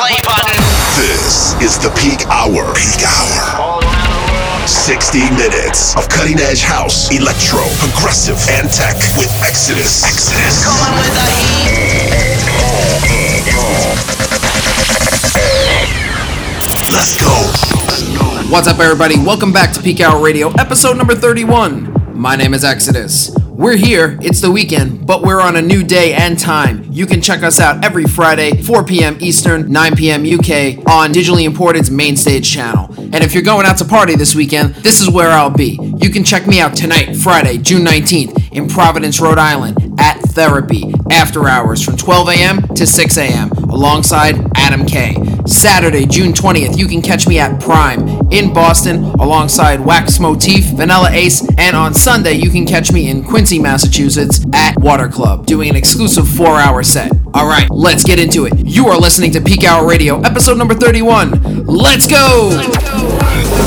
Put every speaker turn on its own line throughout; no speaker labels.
play button.
This is the peak hour. Peak hour. 60 minutes of cutting edge house, electro, progressive, and tech with Exodus. Exodus.
Coming with the heat.
Let's go.
What's up, everybody? Welcome back to Peak Hour Radio, episode number 31. My name is Exodus. We're here, it's the weekend, but we're on a new day and time. You can check us out every Friday, 4 p.m. Eastern, 9 p.m. UK, on Digitally Imported's main stage channel. And if you're going out to party this weekend, this is where I'll be. You can check me out tonight, Friday, June 19th, in Providence, Rhode Island, at Therapy, after hours from 12 a.m. to 6 a.m., alongside Adam K. Saturday, June 20th, you can catch me at Prime in Boston alongside Wax Motif, Vanilla Ace, and on Sunday, you can catch me in Quincy, Massachusetts at Water Club doing an exclusive four hour set. All right, let's get into it. You are listening to Peak Hour Radio, episode number 31. Let's go!
Somebody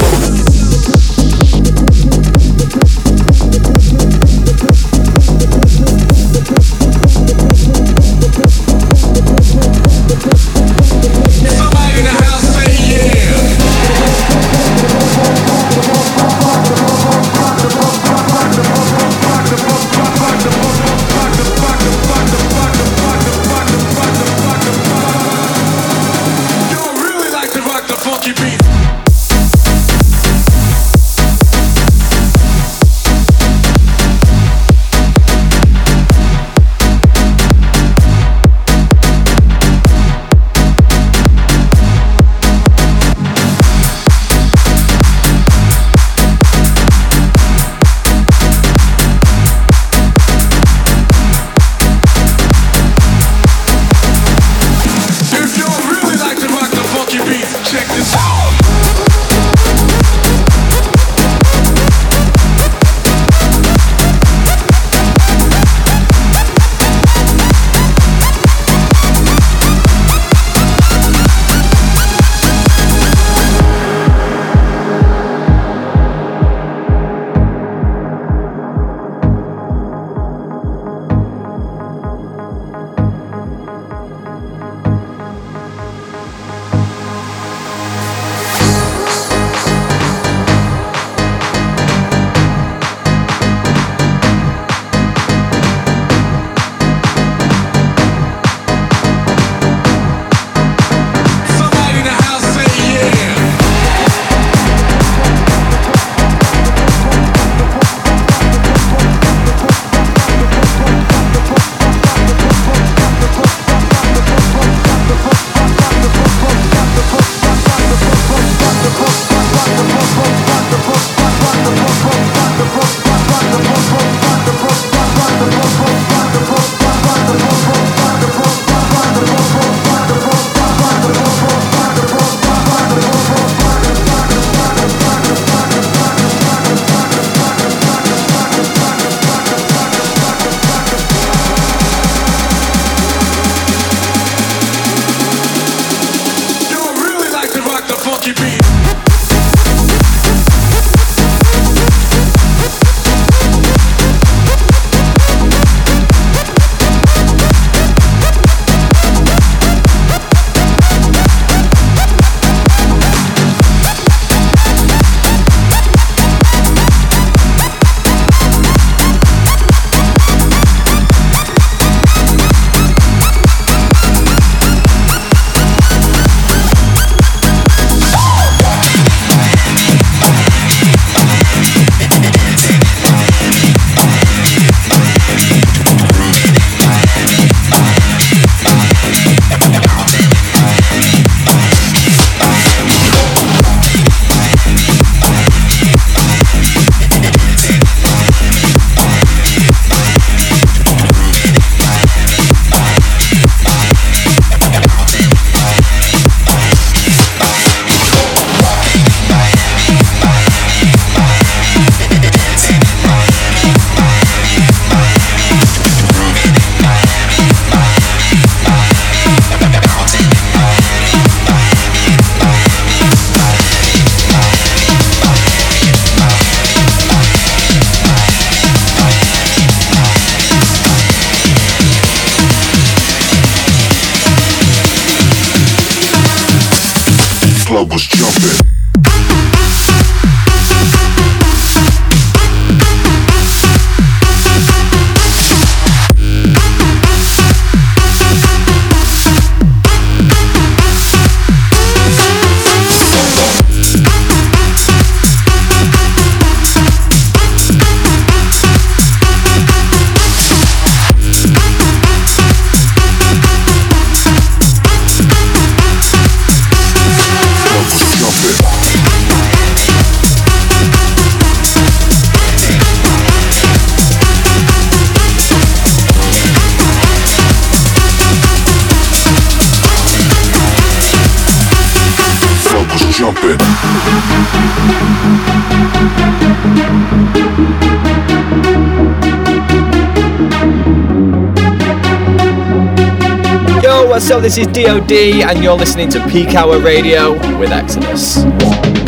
Up? This is DOD, and you're listening to Peak Hour Radio with Exodus.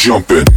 Jumping.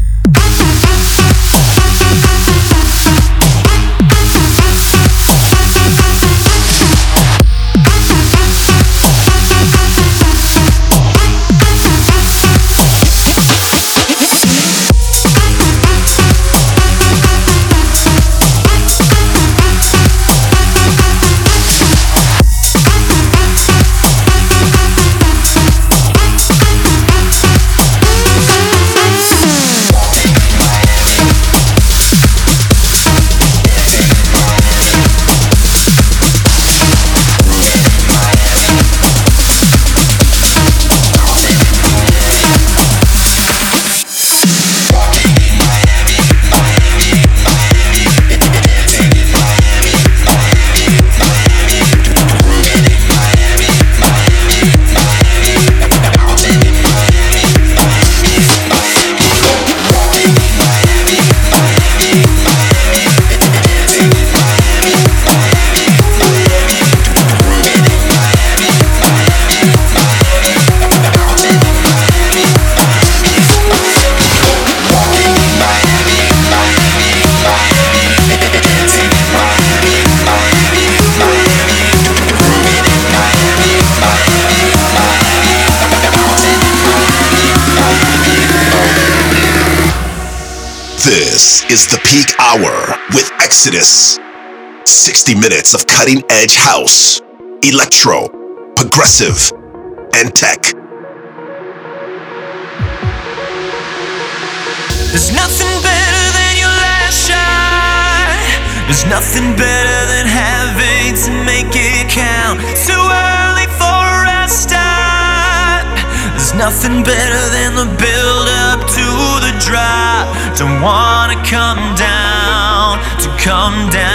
This is the peak hour with Exodus. 60 minutes of cutting edge house, electro, progressive, and tech.
There's nothing better than your last shot. There's nothing better than having to make it count. Too early for a start. There's nothing better than the build up to the drop. Don't wanna come down, to come down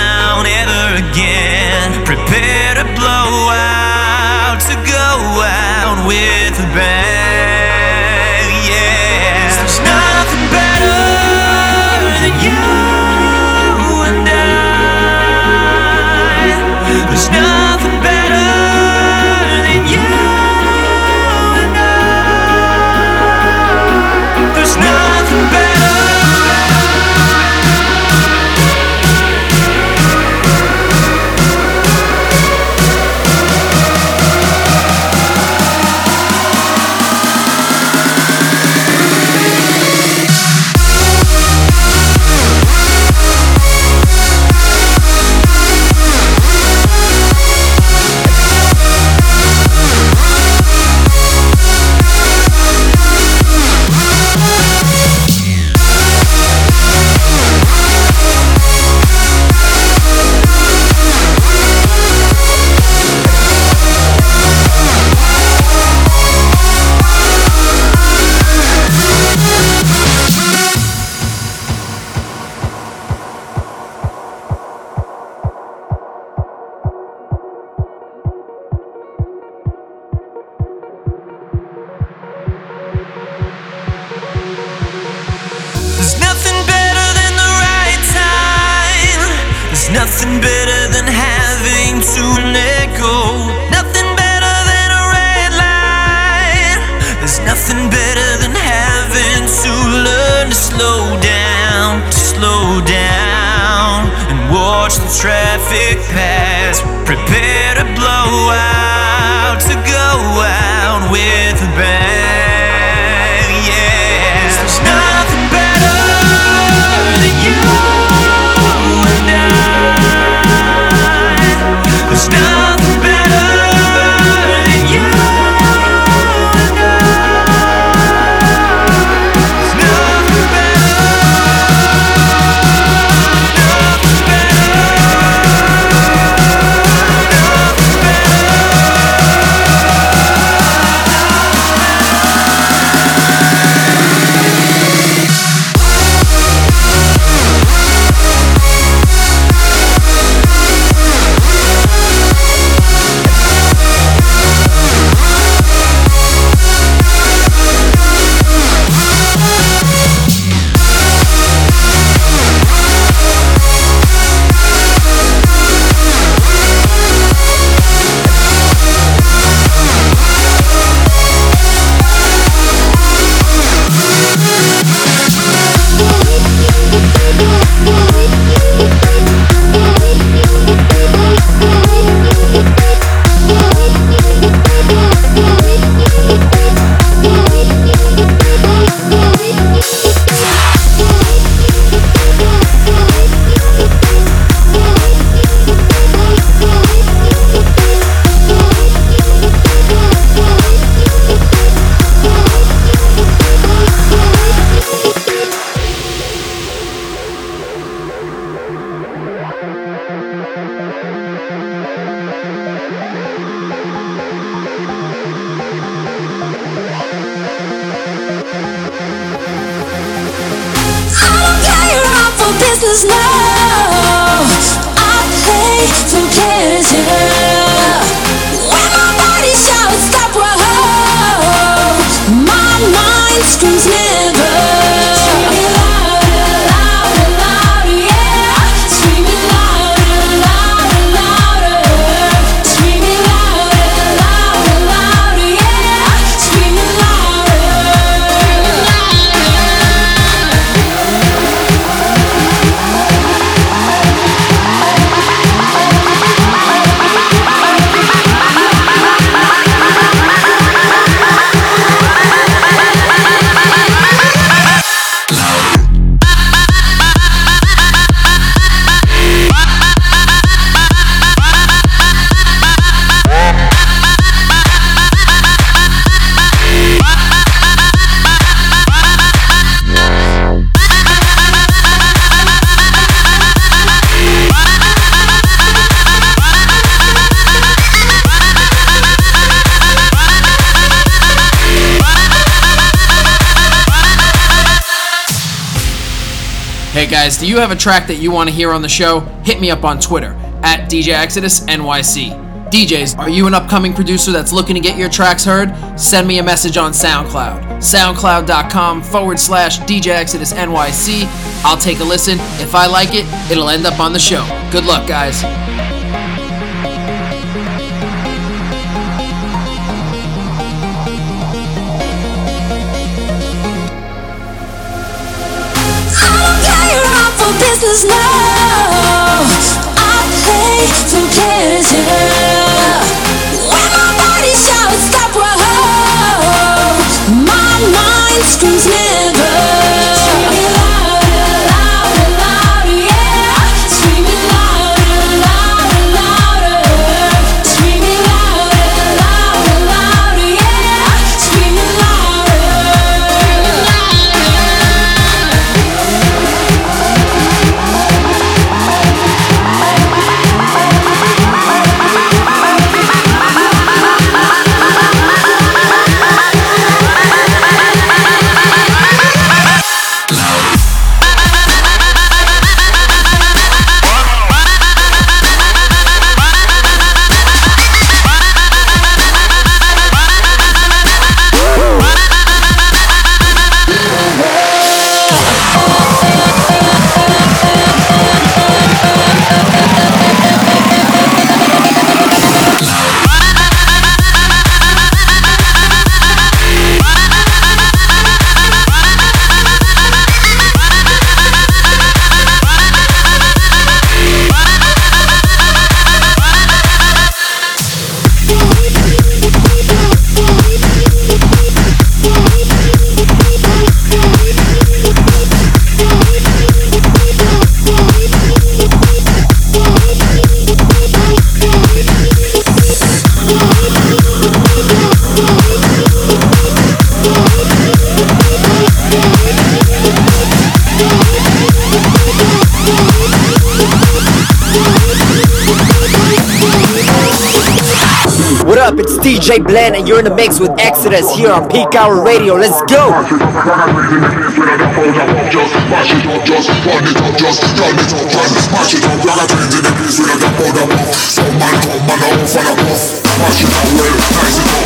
mind
guys, do you have a track that you want to hear on the show? Hit me up on Twitter at DJ Exodus NYC. DJs, are you an upcoming producer that's looking to get your tracks heard? Send me a message on SoundCloud. SoundCloud.com forward slash DJ Exodus NYC. I'll take a listen. If I like it, it'll end up on the show. Good luck, guys.
Business now. I play some pleasure. When my body shouts stop, whoa, my mind screams never.
DJ Blend, and you're in the mix with Exodus here on Peak Hour Radio. Let's go!
Nigga,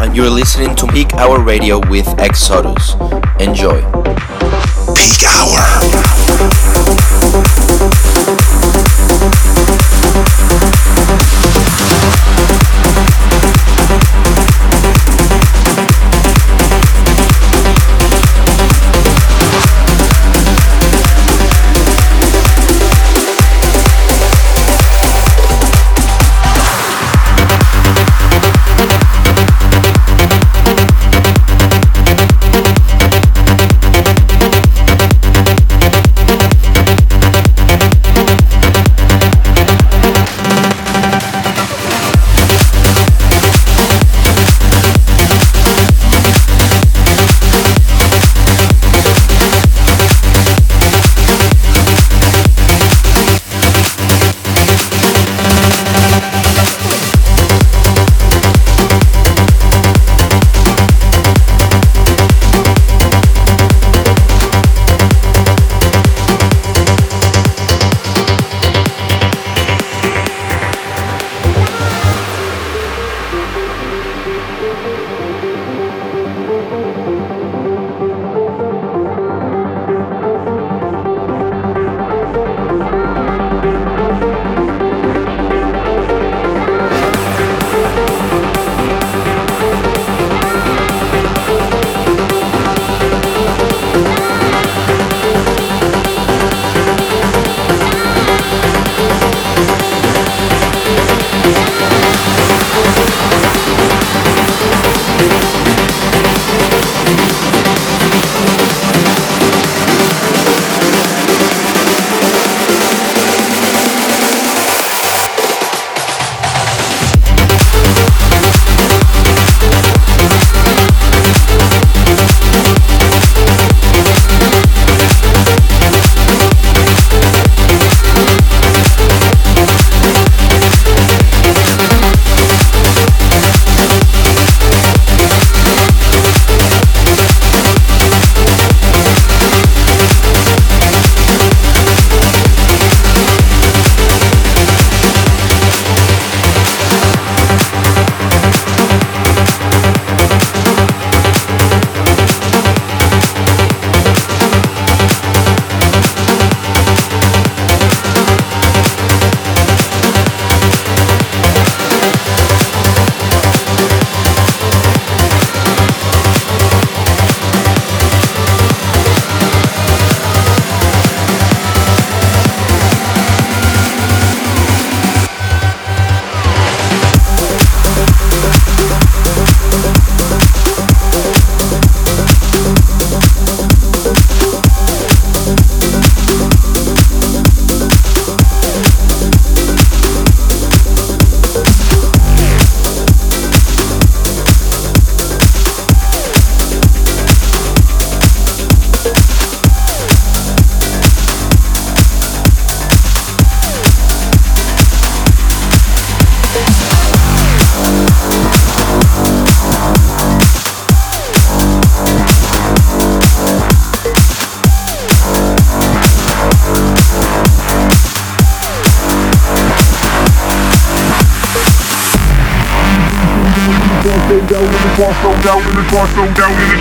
and you're listening to Peak Hour Radio with Exodus. Enjoy.
Peak Hour.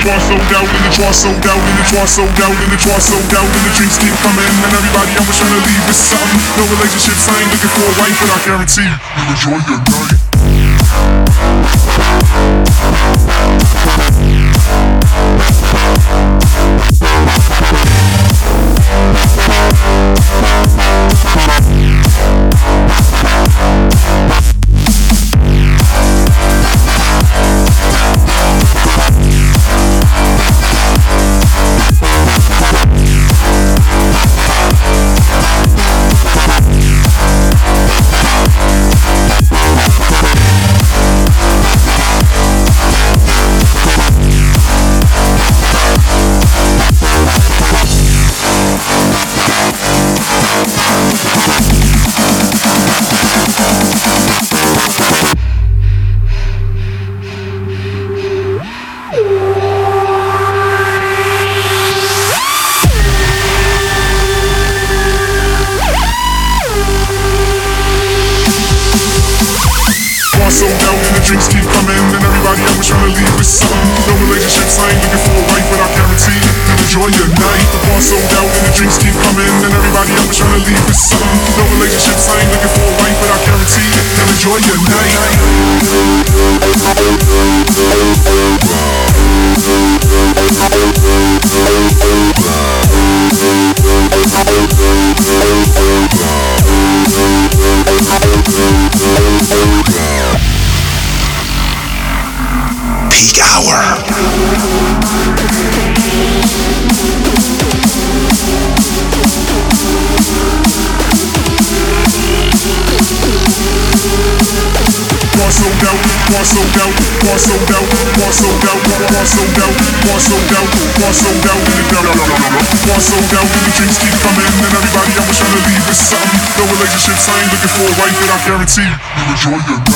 So down in the car, so down in the car, so down in the car, so down in the drinks keep coming, and everybody always trying to leave with something. No relationships, I ain't looking for a wife, but I guarantee you'll enjoy your night. For a wife, but I guarantee you enjoy your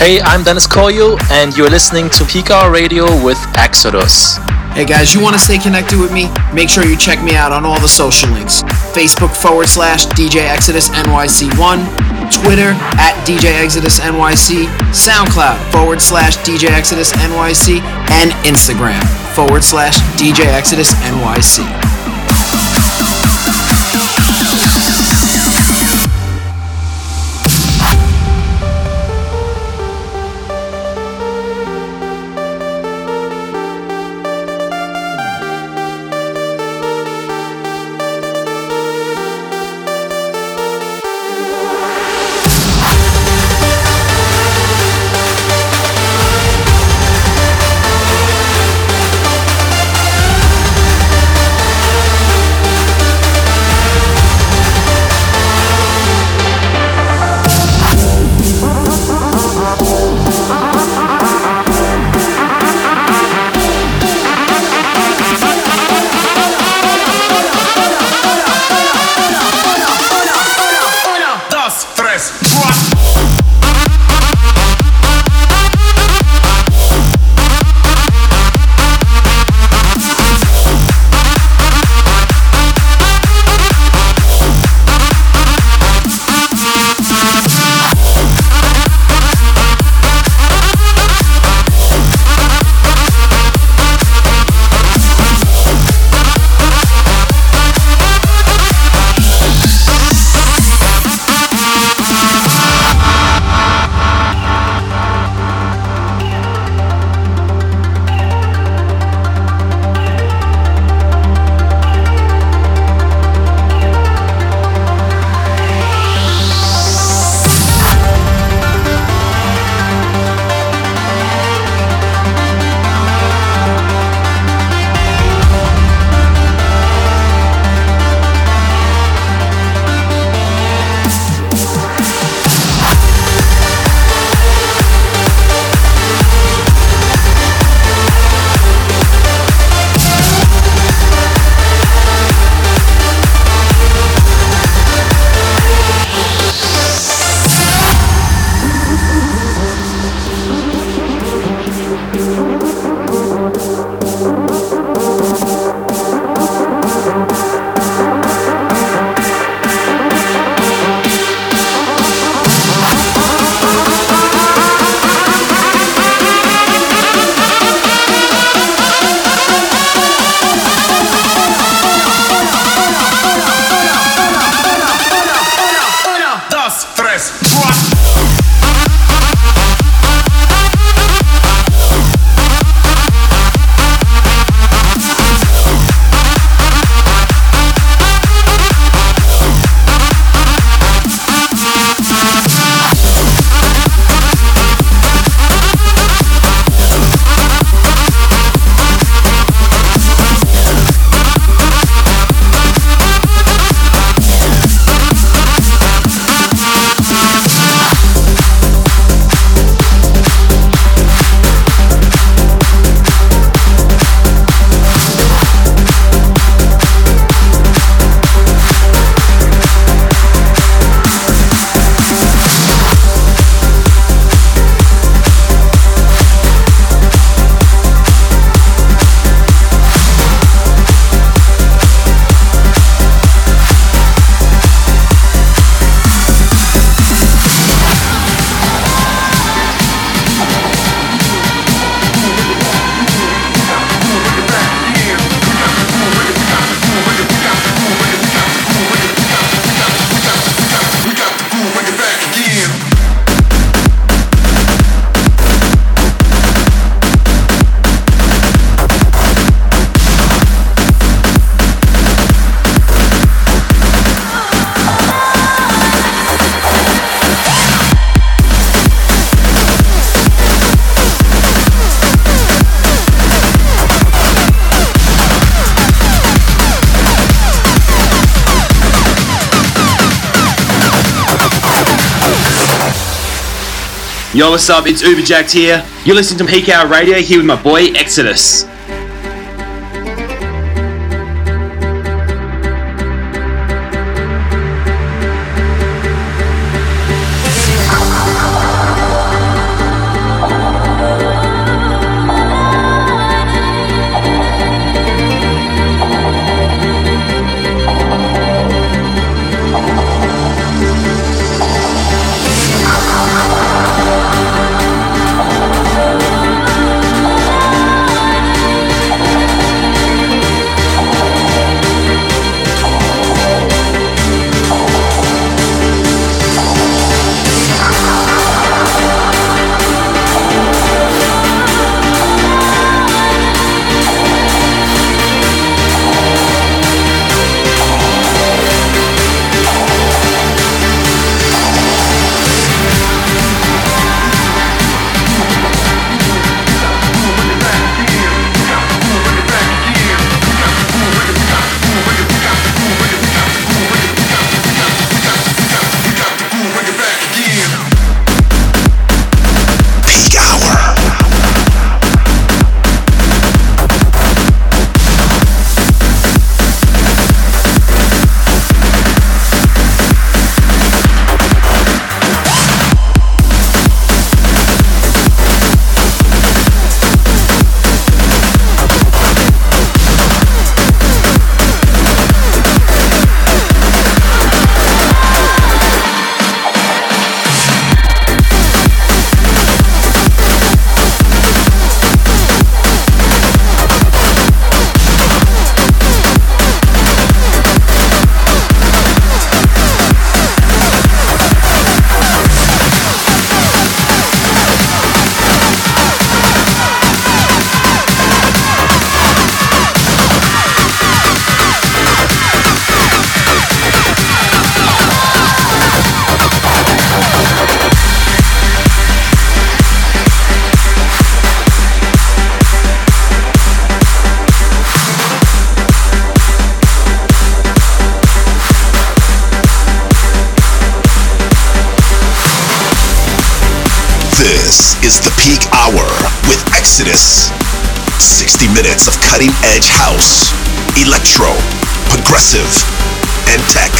Hey, I'm Dennis Koyu, and you're listening to Hour Radio with Exodus.
Hey guys, you want to stay connected with me? Make sure you check me out on all the social links. Facebook forward slash DJ Exodus NYC1, Twitter at DJ Exodus NYC, SoundCloud forward slash DJ Exodus NYC, and Instagram forward slash DJ Exodus NYC.
Yo, what's up? It's Uberjak'd here. You're listening to Peakhour Radio here with my boy Exodus.
Exodus. 60 minutes of cutting edge house, electro, progressive, and tech.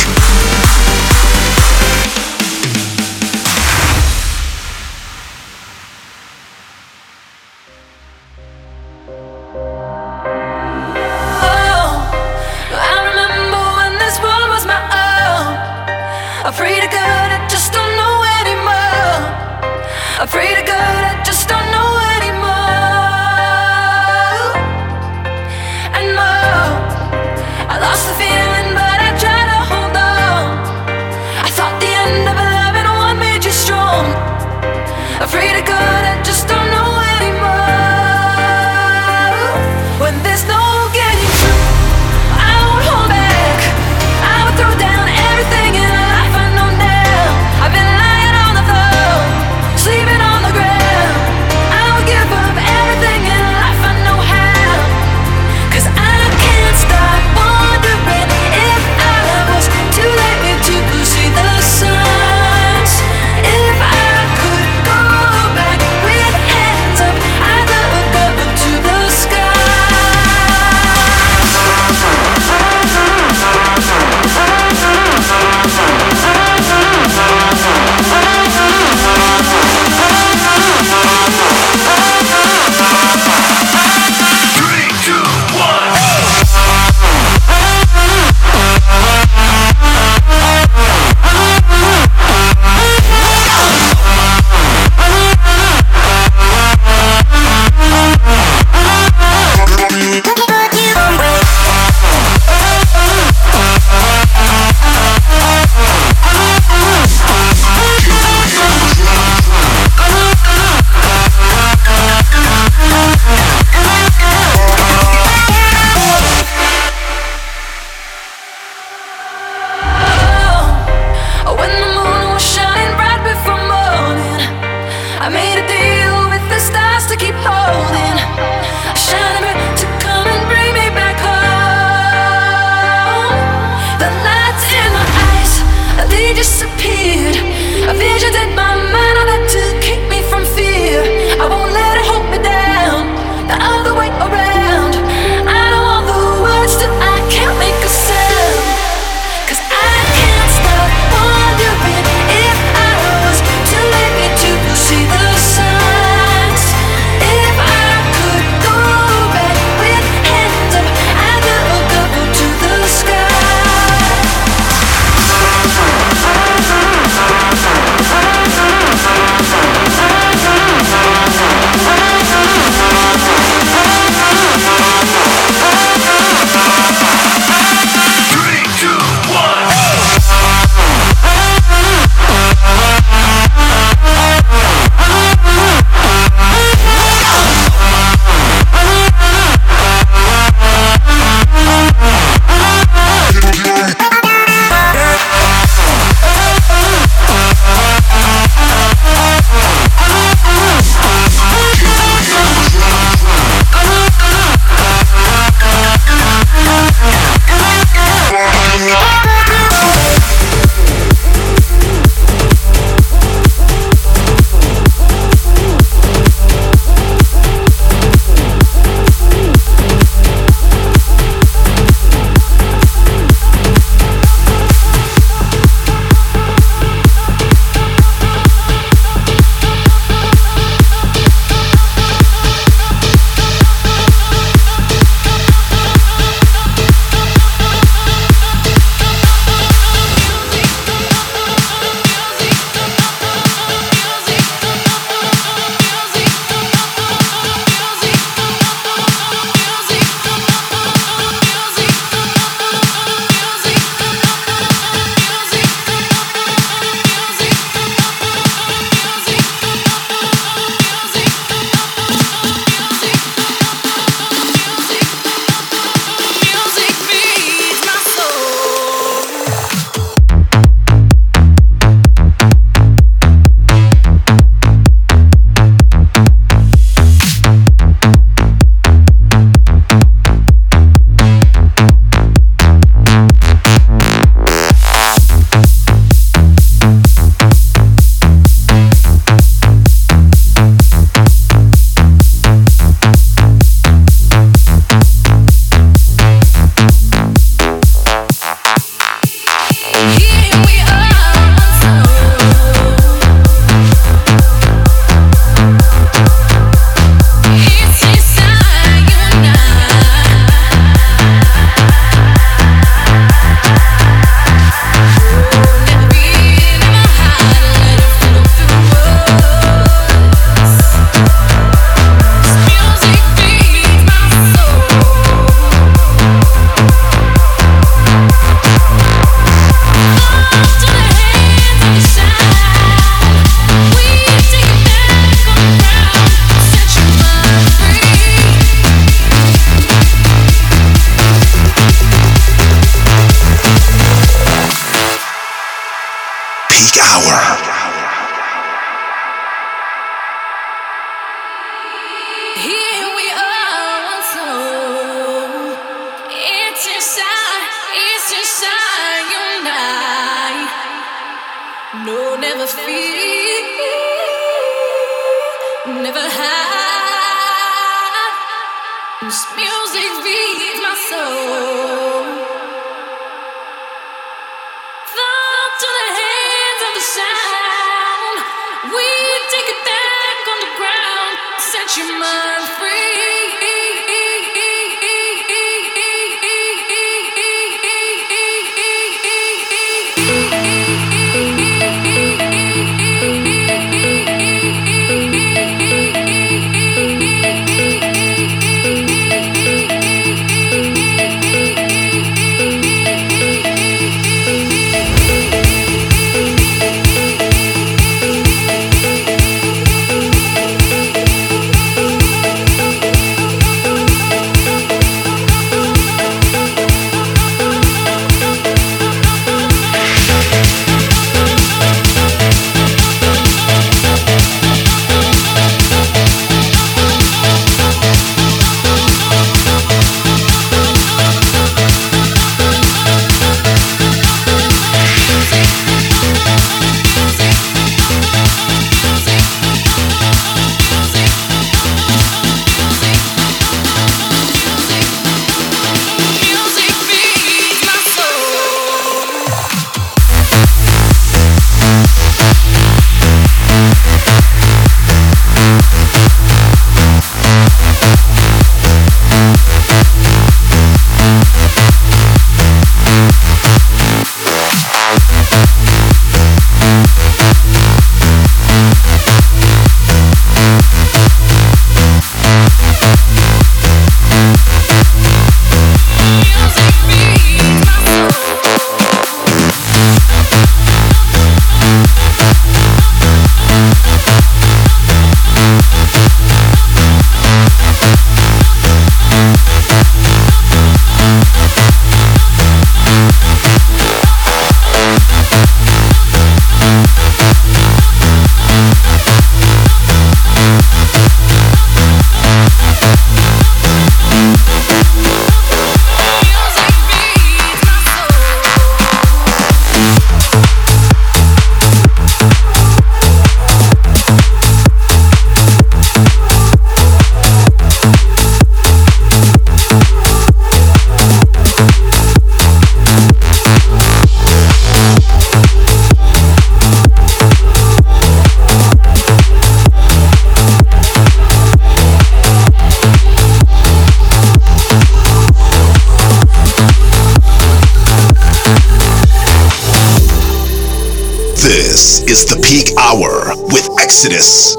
Exodus.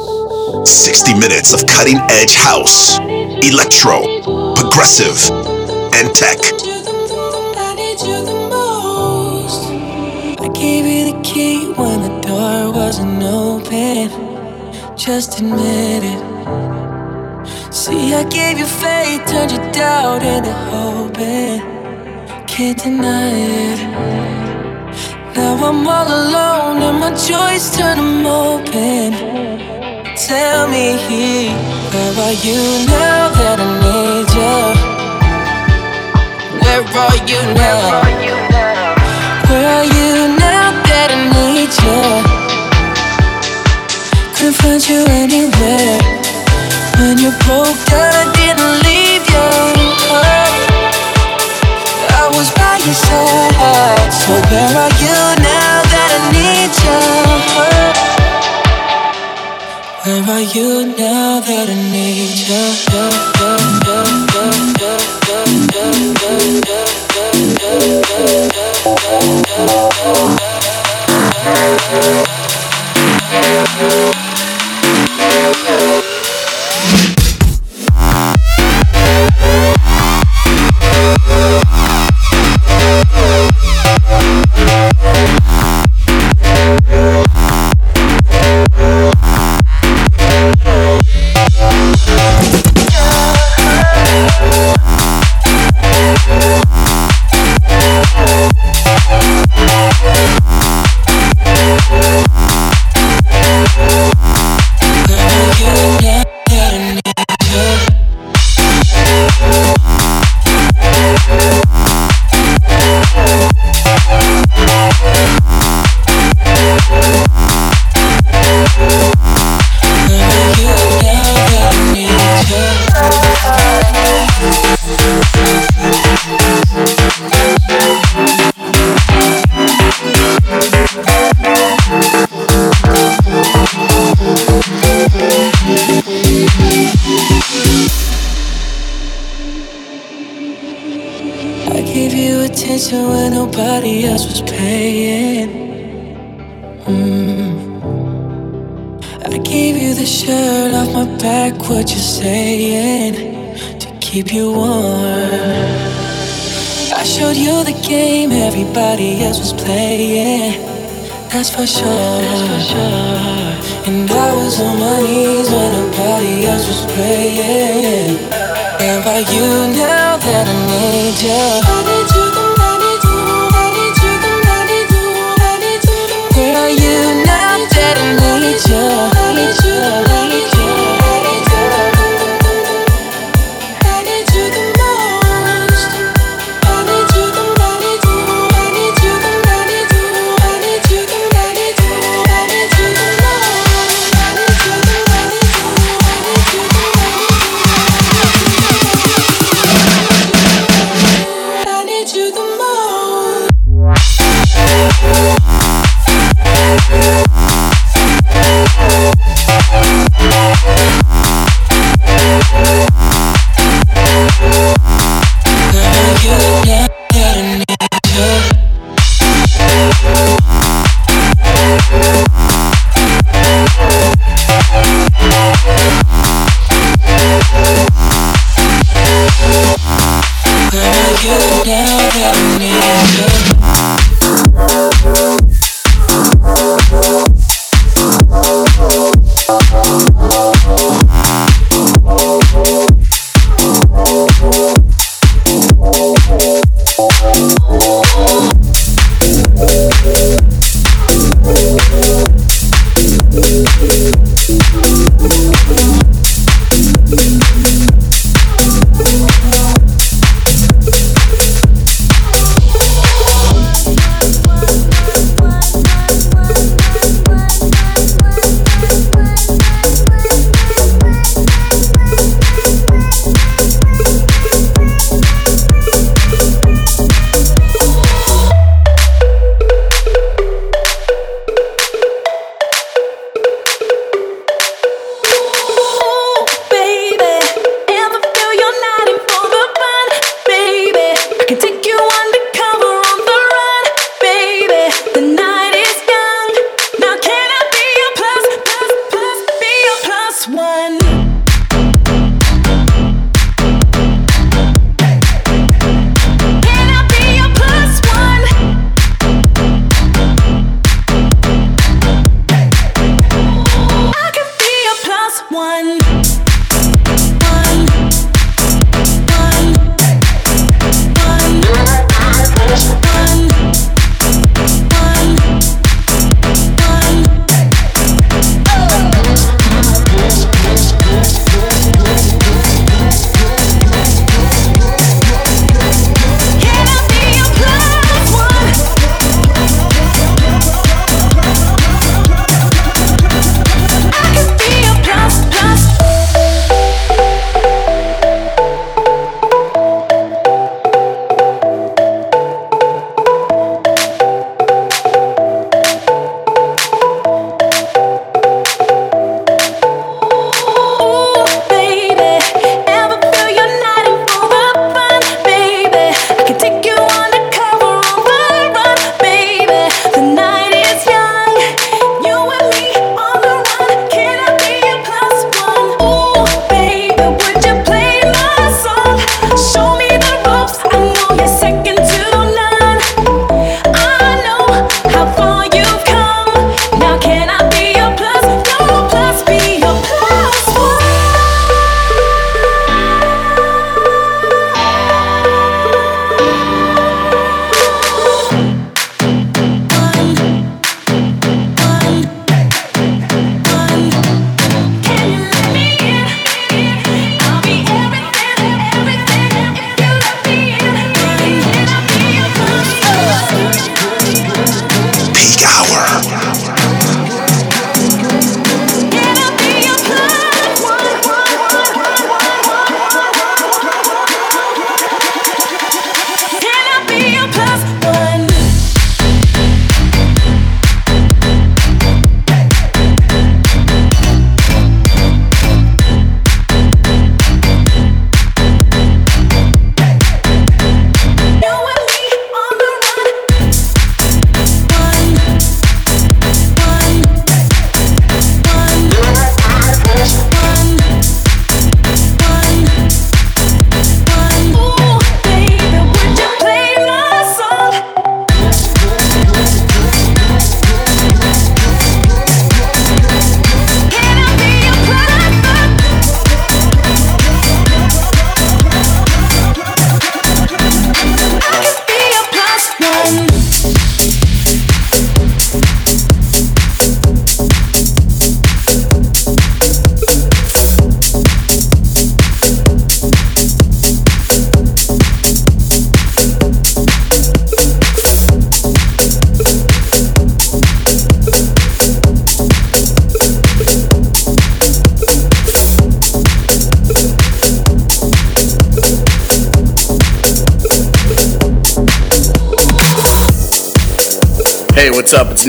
60 minutes of cutting edge house, electro, progressive, and tech.
I gave you the key when the door wasn't open. Just admit it. See, I gave you faith, turned your doubt into. Can't deny it. Now I'm all alone and my joys turn them open. Tell me, where are you now that I need you? Where are you now? Where are you now that I need you? Couldn't find you anywhere. When you broke down, So where are you now that I need you? Where are you now that I need you? that's for sure. And I was on my knees when nobody else was praying. And by you now that I need you.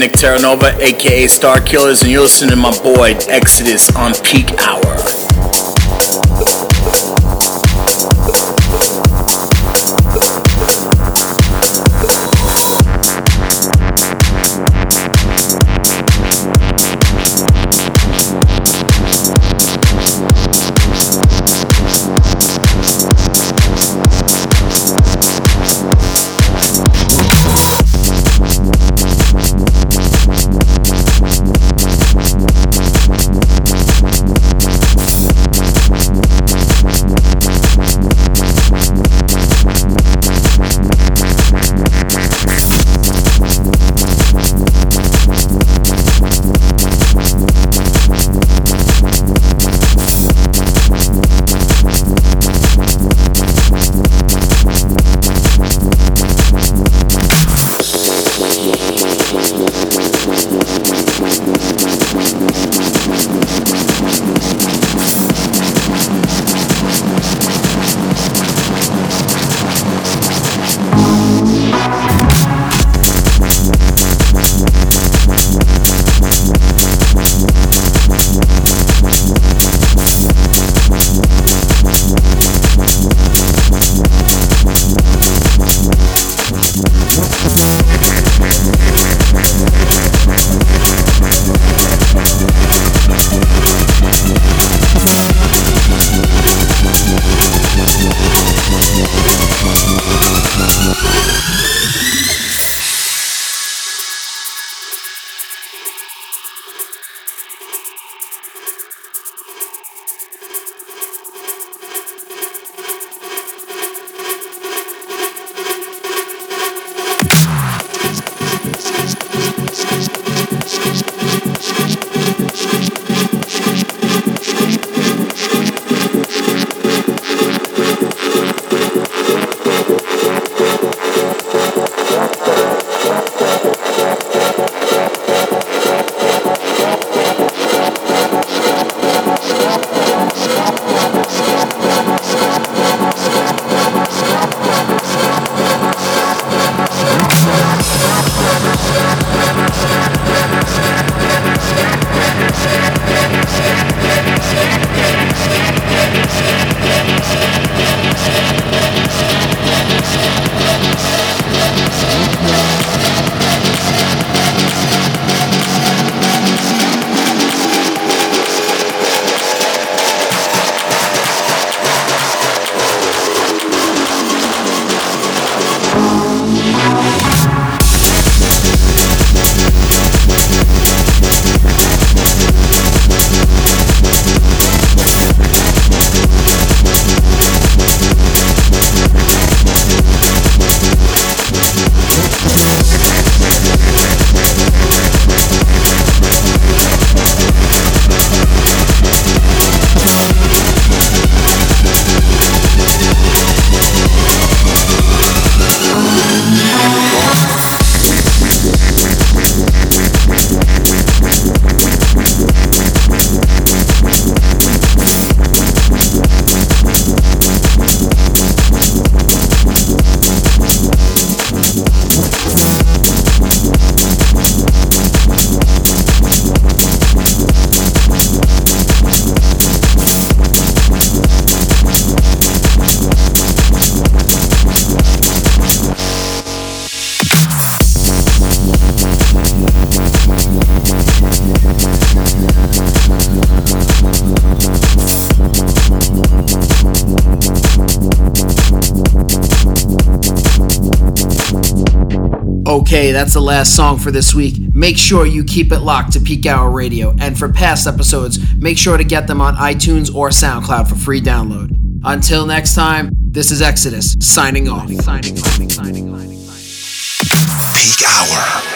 Nick Terranova, aka Starkillers, and you're listening to my boy Exodus on Peakhour.
Okay, that's the last song for this week. Make sure you keep it locked to Peakhour Radio, and for past episodes, make sure to get them on iTunes or SoundCloud for free download. Until next time, this is Exodus signing off. Signing off. Signing off.
Peakhour.